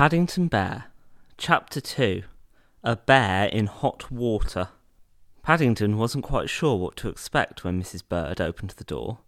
Paddington Bear, Chapter 2 A Bear in Hot Water. Paddington wasn't quite sure what to expect when Mrs. Bird opened the door.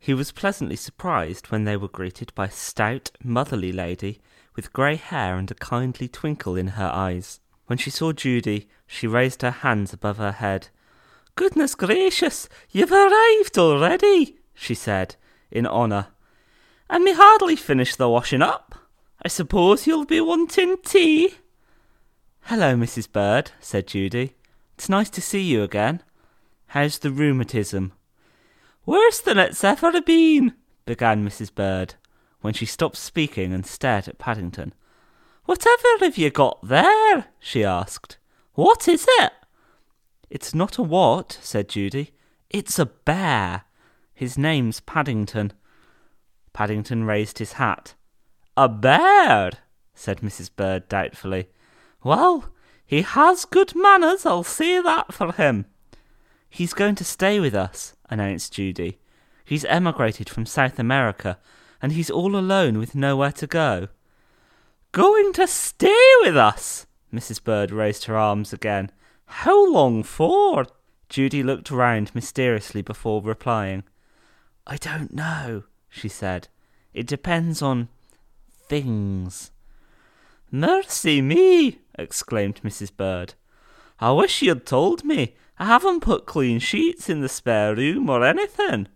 He was pleasantly surprised when they were greeted by a stout, motherly lady with grey hair and a kindly twinkle in her eyes. When she saw Judy, she raised her hands above her head. Goodness gracious, you've arrived already, she said, in honour. And me hardly finished the washing up. I suppose you'll be wanting tea? Hello, Mrs. Bird, said Judy. It's nice to see you again. How's the rheumatism? Worse than it's ever been, began Mrs. Bird, when she stopped speaking and stared at Paddington. Whatever have you got there? she asked. What is it? It's not a what, said Judy. It's a bear. His name's Paddington. Paddington raised his hat. A bear, said Mrs. Bird doubtfully. Well, he has good manners, I'll say that for him. He's going to stay with us, announced Judy. He's emigrated from South America, and he's all alone with nowhere to go. Going to stay with us? Mrs. Bird raised her arms again. How long for? Judy looked round mysteriously before replying. I don't know, she said. It depends on things. Mercy me! exclaimed Mrs. Bird. I wish you'd told me. I haven't put clean sheets in the spare room or anything.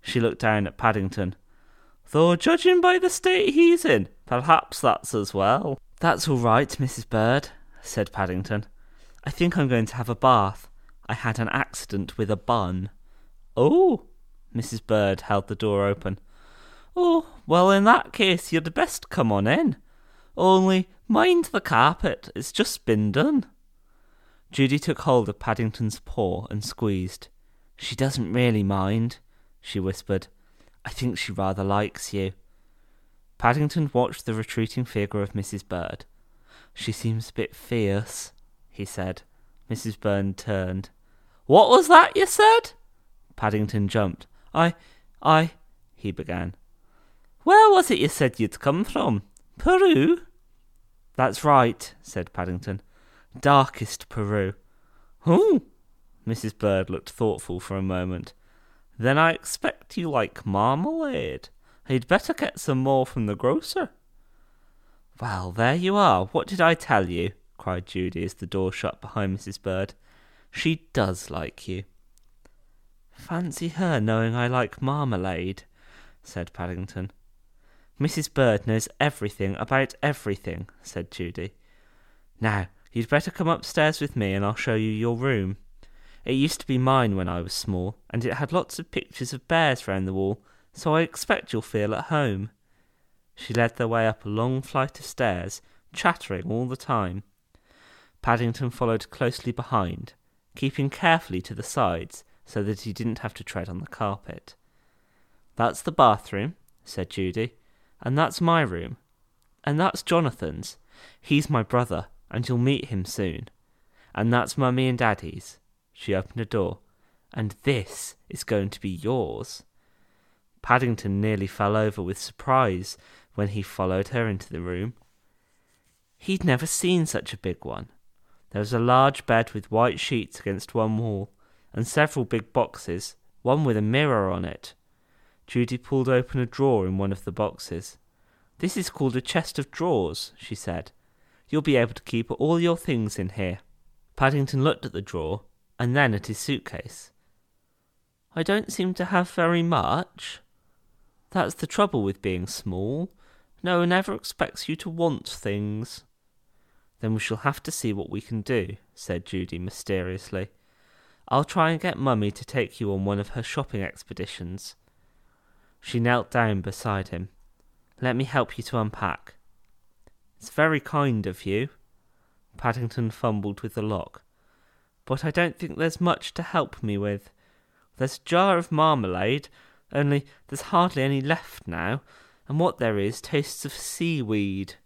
She looked down at Paddington. Though, judging by the state he's in, perhaps that's as well. That's all right, Mrs. Bird, said Paddington. I think I'm going to have a bath. I had an accident with a bun. Oh, Mrs. Bird held the door open. Oh, well, in that case, you'd best come on in. Only mind the carpet, it's just been done. Judy took hold of Paddington's paw and squeezed. She doesn't really mind, she whispered. I think she rather likes you. Paddington watched the retreating figure of Mrs. Bird. She seems a bit fierce, he said. Mrs. Bird turned. What was that you said? Paddington jumped. I, I, he began. Where was it you said you'd come from? Peru? That's right, said Paddington. Darkest Peru. Oh! Mrs. Bird looked thoughtful for a moment. Then I expect you like marmalade. You'd better get some more from the grocer. Well, there you are. What did I tell you? cried Judy as the door shut behind Mrs. Bird. She does like you. Fancy her knowing I like marmalade, said Paddington. Mrs. Bird knows everything about everything, said Judy. Now, you'd better come upstairs with me and I'll show you your room. It used to be mine when I was small, and it had lots of pictures of bears round the wall, so I expect you'll feel at home. She led the way up a long flight of stairs, chattering all the time. Paddington followed closely behind, keeping carefully to the sides so that he didn't have to tread on the carpet. That's the bathroom, said Judy. And that's my room. And that's Jonathan's. He's my brother, and you'll meet him soon. And that's Mummy and Daddy's. She opened a door. And this is going to be yours. Paddington nearly fell over with surprise when he followed her into the room. He'd never seen such a big one. There was a large bed with white sheets against one wall, and several big boxes, one with a mirror on it. Judy pulled open a drawer in one of the boxes. This is called a chest of drawers, she said. You'll be able to keep all your things in here. Paddington looked at the drawer and then at his suitcase. I don't seem to have very much. That's the trouble with being small. No one ever expects you to want things. Then we shall have to see what we can do, said Judy mysteriously. I'll try and get Mummy to take you on one of her shopping expeditions. She knelt down beside him. Let me help you to unpack. It's very kind of you. Paddington fumbled with the lock. But I don't think there's much to help me with. There's a jar of marmalade, only there's hardly any left now, and what there is tastes of seaweed.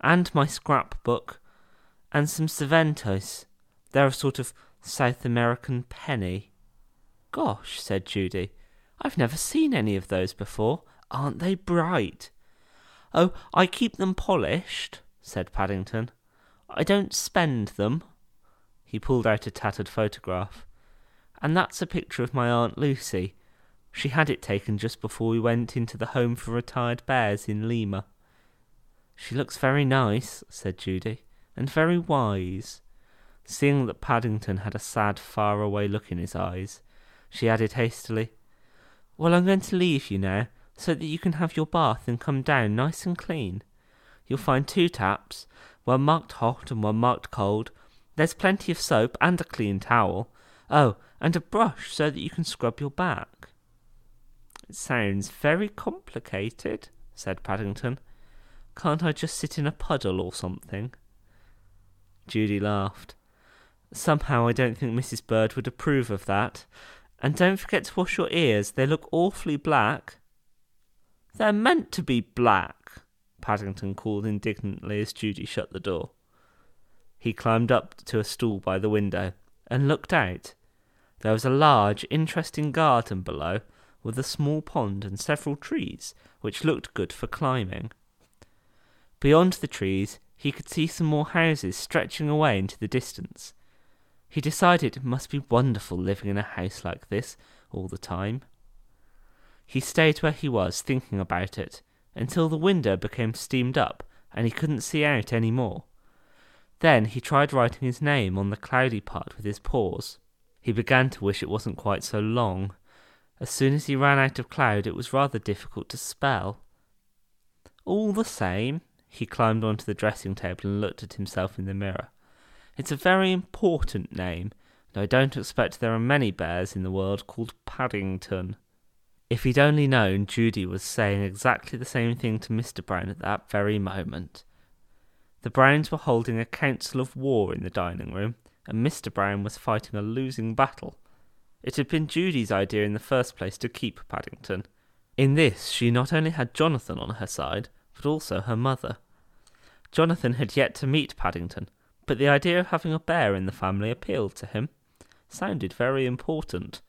And my scrapbook, and some centavos. They're a sort of South American penny. Gosh, said Judy, I've never seen any of those before. Aren't they bright? Oh, I keep them polished, said Paddington. I don't spend them. He pulled out a tattered photograph. And that's a picture of my Aunt Lucy. She had it taken just before we went into the Home for Retired Bears in Lima. She looks very nice, said Judy, and very wise. Seeing that Paddington had a sad, far-away look in his eyes, she added hastily, Well, I'm going to leave you now, so that you can have your bath and come down nice and clean. You'll find two taps, one marked hot and one marked cold. There's plenty of soap and a clean towel. Oh, and a brush so that you can scrub your back. It sounds very complicated, said Paddington. Can't I just sit in a puddle or something? Judy laughed. Somehow I don't think Mrs. Bird would approve of that. And don't forget to wash your ears, they look awfully black. They're meant to be black, Paddington called indignantly as Judy shut the door. He climbed up to a stool by the window and looked out. There was a large, interesting garden below, with a small pond and several trees, which looked good for climbing. Beyond the trees, he could see some more houses stretching away into the distance. He decided it must be wonderful living in a house like this all the time. He stayed where he was, thinking about it, until the window became steamed up and he couldn't see out any more. Then he tried writing his name on the cloudy part with his paws. He began to wish it wasn't quite so long. As soon as he ran out of cloud, it was rather difficult to spell. All the same, he climbed onto the dressing table and looked at himself in the mirror. It's a very important name, and I don't expect there are many bears in the world called Paddington. If he'd only known Judy was saying exactly the same thing to Mr. Brown at that very moment. The Browns were holding a council of war in the dining room, and Mr. Brown was fighting a losing battle. It had been Judy's idea in the first place to keep Paddington. In this, she not only had Jonathan on her side, but also her mother. Jonathan had yet to meet Paddington, but the idea of having a bear in the family appealed to him. Sounded very important.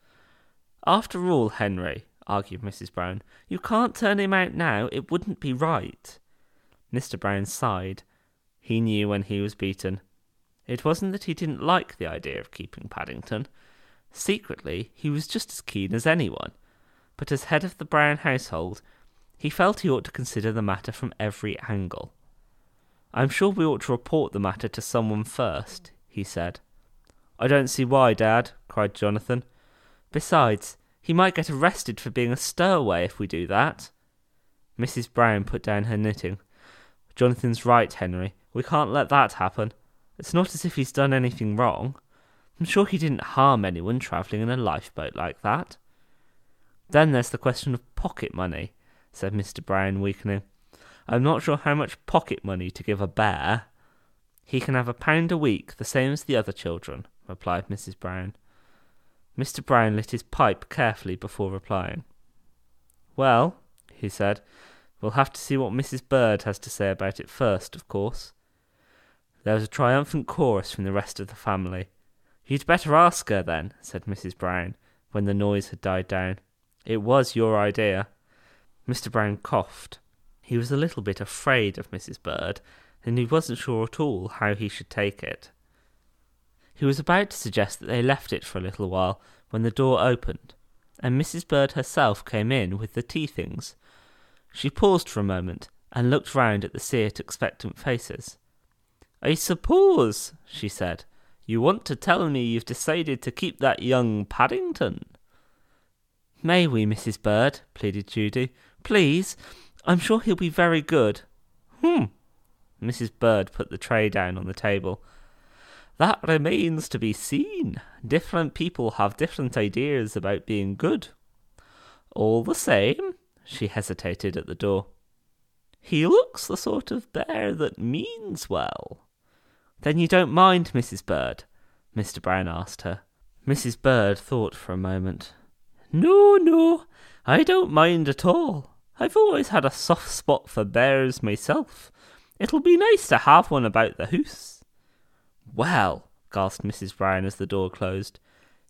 After all, Henry, argued Mrs. Brown, you can't turn him out now. It wouldn't be right. Mr. Brown sighed. He knew when he was beaten. It wasn't that he didn't like the idea of keeping Paddington. Secretly, he was just as keen as anyone. But as head of the Brown household, he felt he ought to consider the matter from every angle. I'm sure we ought to report the matter to someone first, he said. I don't see why, Dad, cried Jonathan. Besides, he might get arrested for being a stowaway if we do that. Mrs. Brown put down her knitting. Jonathan's right, Henry. We can't let that happen. It's not as if he's done anything wrong. I'm sure he didn't harm anyone travelling in a lifeboat like that. Then there's the question of pocket money, said Mr. Brown, weakening. I'm not sure how much pocket money to give a bear. He can have a pound a week, the same as the other children, replied Mrs. Brown. Mr. Brown lit his pipe carefully before replying. Well, he said, we'll have to see what Mrs. Bird has to say about it first, of course. There was a triumphant chorus from the rest of the family. You'd better ask her, then, said Mrs. Brown, when the noise had died down. It was your idea. Mr. Brown coughed. He was a little bit afraid of Mrs. Bird, and he wasn't sure at all how he should take it. He was about to suggest that they left it for a little while when the door opened, and Mrs. Bird herself came in with the tea things. She paused for a moment and looked round at the seat expectant faces. I suppose, she said, you want to tell me you've decided to keep that young Paddington? May we, Mrs. Bird? pleaded Judy. Please, I'm sure he'll be very good. Hmm. Mrs. Bird put the tray down on the table. That remains to be seen. Different people have different ideas about being good. All the same, she hesitated at the door. He looks the sort of bear that means well. Then you don't mind, Mrs. Bird? Mr. Brown asked her. Mrs. Bird thought for a moment. No, no, I don't mind at all. I've always had a soft spot for bears myself. It'll be nice to have one about the house. Well, gasped Mrs. Brown as the door closed.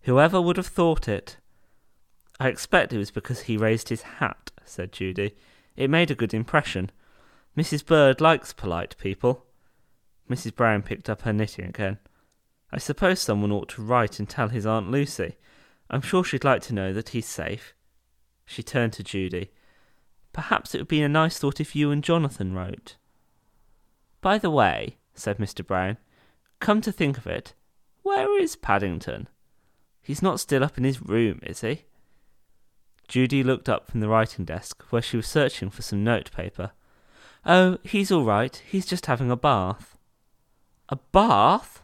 Whoever would have thought it? I expect it was because he raised his hat, said Judy. It made a good impression. Mrs. Bird likes polite people. Mrs. Brown picked up her knitting again. I suppose someone ought to write and tell his Aunt Lucy. I'm sure she'd like to know that he's safe. She turned to Judy. Perhaps it would be a nice thought if you and Jonathan wrote. By the way, said Mr. Brown, come to think of it, where is Paddington? He's not still up in his room, is he? Judy looked up from the writing desk, where she was searching for some notepaper. Oh, he's all right. He's just having a bath. A bath?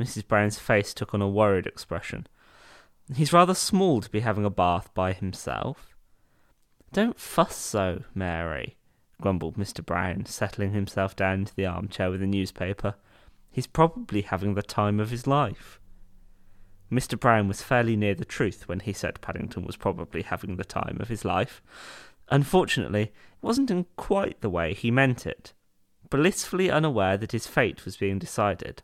Mrs. Brown's face took on a worried expression. He's rather small to be having a bath by himself. Don't fuss so, Mary, grumbled Mr. Brown, settling himself down into the armchair with a newspaper. He's probably having the time of his life. Mr. Brown was fairly near the truth when he said Paddington was probably having the time of his life. Unfortunately, it wasn't in quite the way he meant it. Blissfully unaware that his fate was being decided,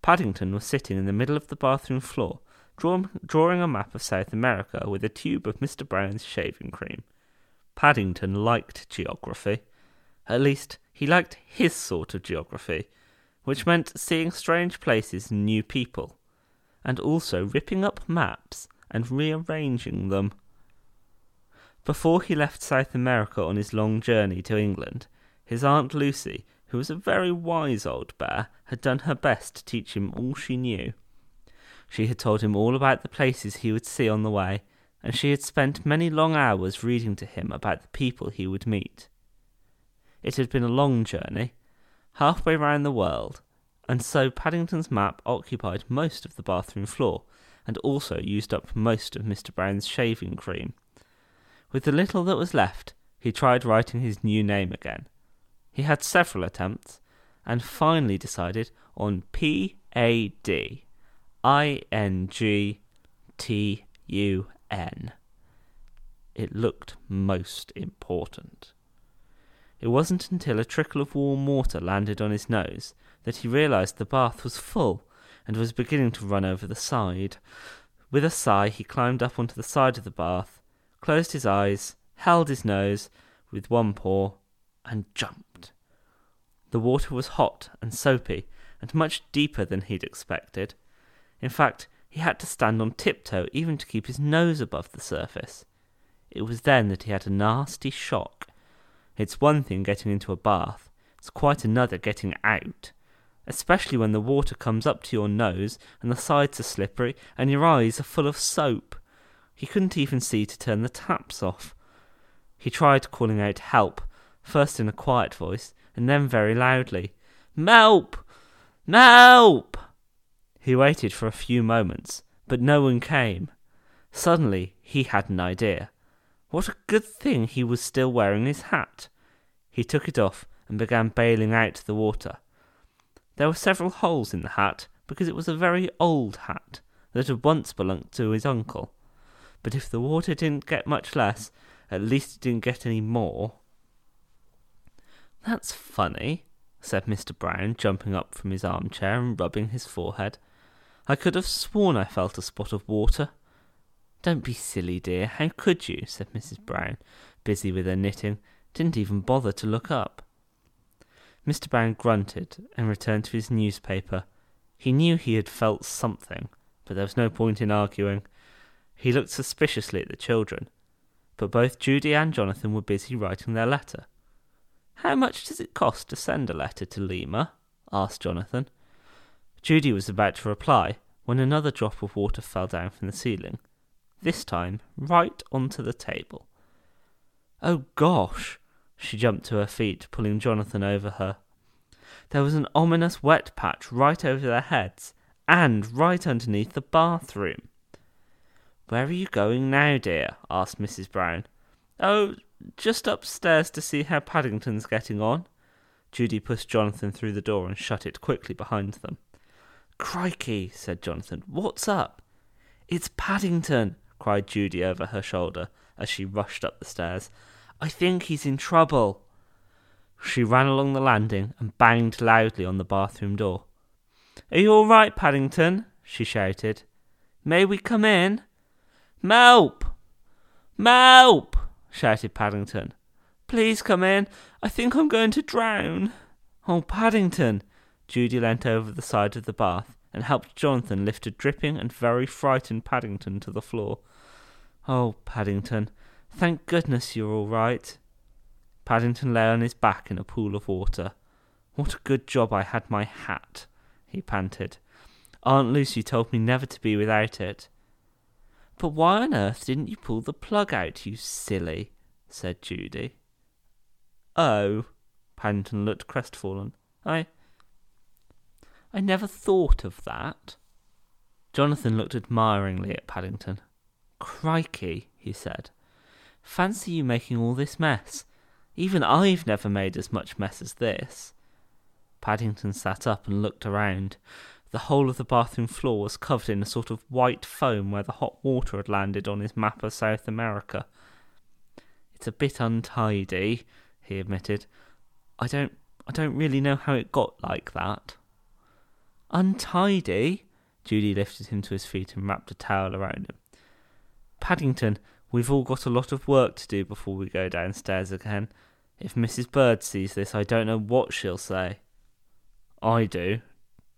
Paddington was sitting in the middle of the bathroom floor, draw- drawing a map of South America with a tube of Mr. Brown's shaving cream. Paddington liked geography. At least, he liked his sort of geography, which meant seeing strange places and new people, and also ripping up maps and rearranging them. Before he left South America on his long journey to England, his Aunt Lucy who was a very wise old bear, had done her best to teach him all she knew. She had told him all about the places he would see on the way, and she had spent many long hours reading to him about the people he would meet. It had been a long journey, halfway round the world, and so Paddington's map occupied most of the bathroom floor, and also used up most of Mr. Brown's shaving cream. With the little that was left, he tried writing his new name again, he had several attempts and finally decided on P A D I N G T U N. It looked most important. It wasn't until a trickle of warm water landed on his nose that he realized the bath was full and was beginning to run over the side. With a sigh, he climbed up onto the side of the bath, closed his eyes, held his nose with one paw, and jumped. The water was hot and soapy, and much deeper than he'd expected. In fact, he had to stand on tiptoe even to keep his nose above the surface. It was then that he had a nasty shock. It's one thing getting into a bath, it's quite another getting out, especially when the water comes up to your nose and the sides are slippery and your eyes are full of soap. He couldn't even see to turn the taps off. He tried calling out help, first in a quiet voice, and then very loudly, Melp! Melp! He waited for a few moments, but no one came. Suddenly he had an idea. What a good thing he was still wearing his hat. He took it off and began bailing out the water. There were several holes in the hat because it was a very old hat that had once belonged to his uncle. But if the water didn't get much less, at least it didn't get any more. That's funny, said Mr. Brown, jumping up from his armchair and rubbing his forehead. I could have sworn I felt a spot of water. Don't be silly, dear. How could you? said Mrs. Brown, busy with her knitting. Didn't even bother to look up. Mr. Brown grunted and returned to his newspaper. He knew he had felt something, but there was no point in arguing. He looked suspiciously at the children, but both Judy and Jonathan were busy writing their letter. How much does it cost to send a letter to Lima? asked Jonathan. Judy was about to reply when another drop of water fell down from the ceiling, this time right onto the table. Oh gosh! She jumped to her feet, pulling Jonathan over her. There was an ominous wet patch right over their heads, and right underneath the bathroom. Where are you going now, dear? asked Mrs. Brown. Oh, just upstairs to see how Paddington's getting on. Judy pushed Jonathan through the door and shut it quickly behind them. Crikey, said Jonathan. What's up? It's Paddington, cried Judy over her shoulder as she rushed up the stairs. I think he's in trouble. She ran along the landing and banged loudly on the bathroom door. Are you all right, Paddington? she shouted. May we come in? Melp! Melp! shouted Paddington. Please come in. I think I'm going to drown. Oh, Paddington! Judy leant over the side of the bath and helped Jonathan lift a dripping and very frightened Paddington to the floor. Oh, Paddington, thank goodness you're all right. Paddington lay on his back in a pool of water. What a good job I had my hat, he panted. Aunt Lucy told me never to be without it. But why on earth didn't you pull the plug out, you silly? said Judy. Oh, Paddington looked crestfallen. I. I never thought of that. Jonathan looked admiringly at Paddington. Crikey, he said. Fancy you making all this mess. Even I've never made as much mess as this. Paddington sat up and looked around. The whole of the bathroom floor was covered in a sort of white foam where the hot water had landed on his map of South America. It's a bit untidy, he admitted. I don't I don't really know how it got like that. Untidy? Judy lifted him to his feet and wrapped a towel around him. Paddington, we've all got a lot of work to do before we go downstairs again. If Mrs. Bird sees this, I don't know what she'll say. I do,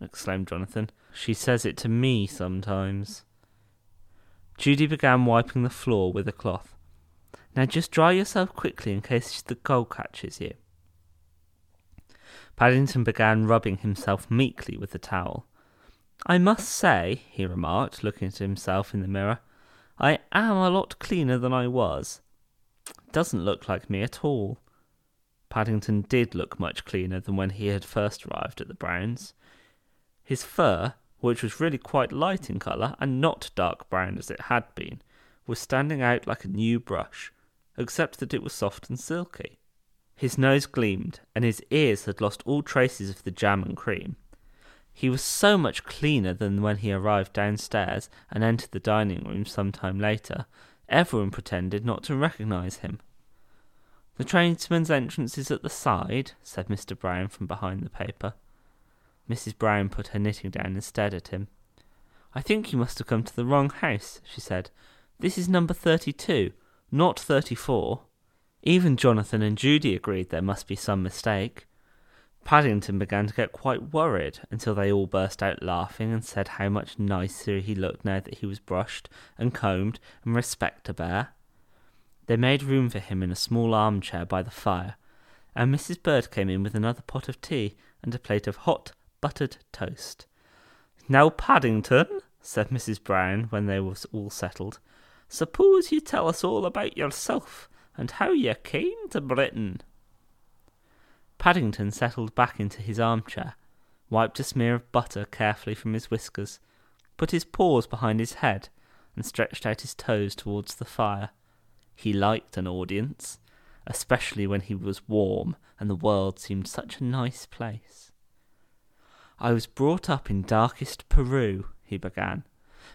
exclaimed Jonathan. She says it to me sometimes. Judy began wiping the floor with a cloth. Now just dry yourself quickly in case the cold catches you. Paddington began rubbing himself meekly with the towel. I must say, he remarked, looking at himself in the mirror, I am a lot cleaner than I was. Doesn't look like me at all. Paddington did look much cleaner than when he had first arrived at the Browns. His fur, which was really quite light in colour and not dark brown as it had been, was standing out like a new brush, except that it was soft and silky. His nose gleamed, and his ears had lost all traces of the jam and cream. He was so much cleaner than when he arrived downstairs and entered the dining room some time later, everyone pretended not to recognise him. The tradesmen's entrance is at the side, said Mr. Brown from behind the paper. Mrs. Brown put her knitting down and stared at him. I think you must have come to the wrong house, she said. This is number 32, not 34. Even Jonathan and Judy agreed there must be some mistake. Paddington began to get quite worried until they all burst out laughing and said how much nicer he looked now that he was brushed and combed and respectable. They made room for him in a small armchair by the fire, and Mrs. Bird came in with another pot of tea and a plate of hot buttered toast. Now, Paddington, said Mrs. Brown when they were all settled, suppose you tell us all about yourself and how you came to Britain. Paddington settled back into his armchair, wiped a smear of butter carefully from his whiskers, put his paws behind his head, and stretched out his toes towards the fire. He liked an audience, especially when he was warm and the world seemed such a nice place. I was brought up in darkest Peru, he began,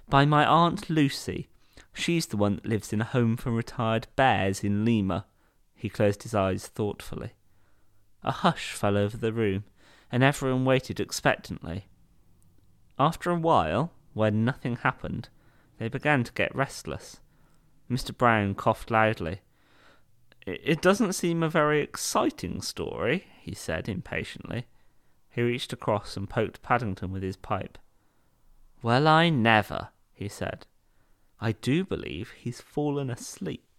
by my Aunt Lucy. She's the one that lives in a home for retired bears in Lima. He closed his eyes thoughtfully. A hush fell over the room, and everyone waited expectantly. After a while, when nothing happened, they began to get restless. Mr. Brown coughed loudly. It doesn't seem a very exciting story, he said impatiently. He reached across and poked Paddington with his pipe. Well, I never, he said. I do believe he's fallen asleep.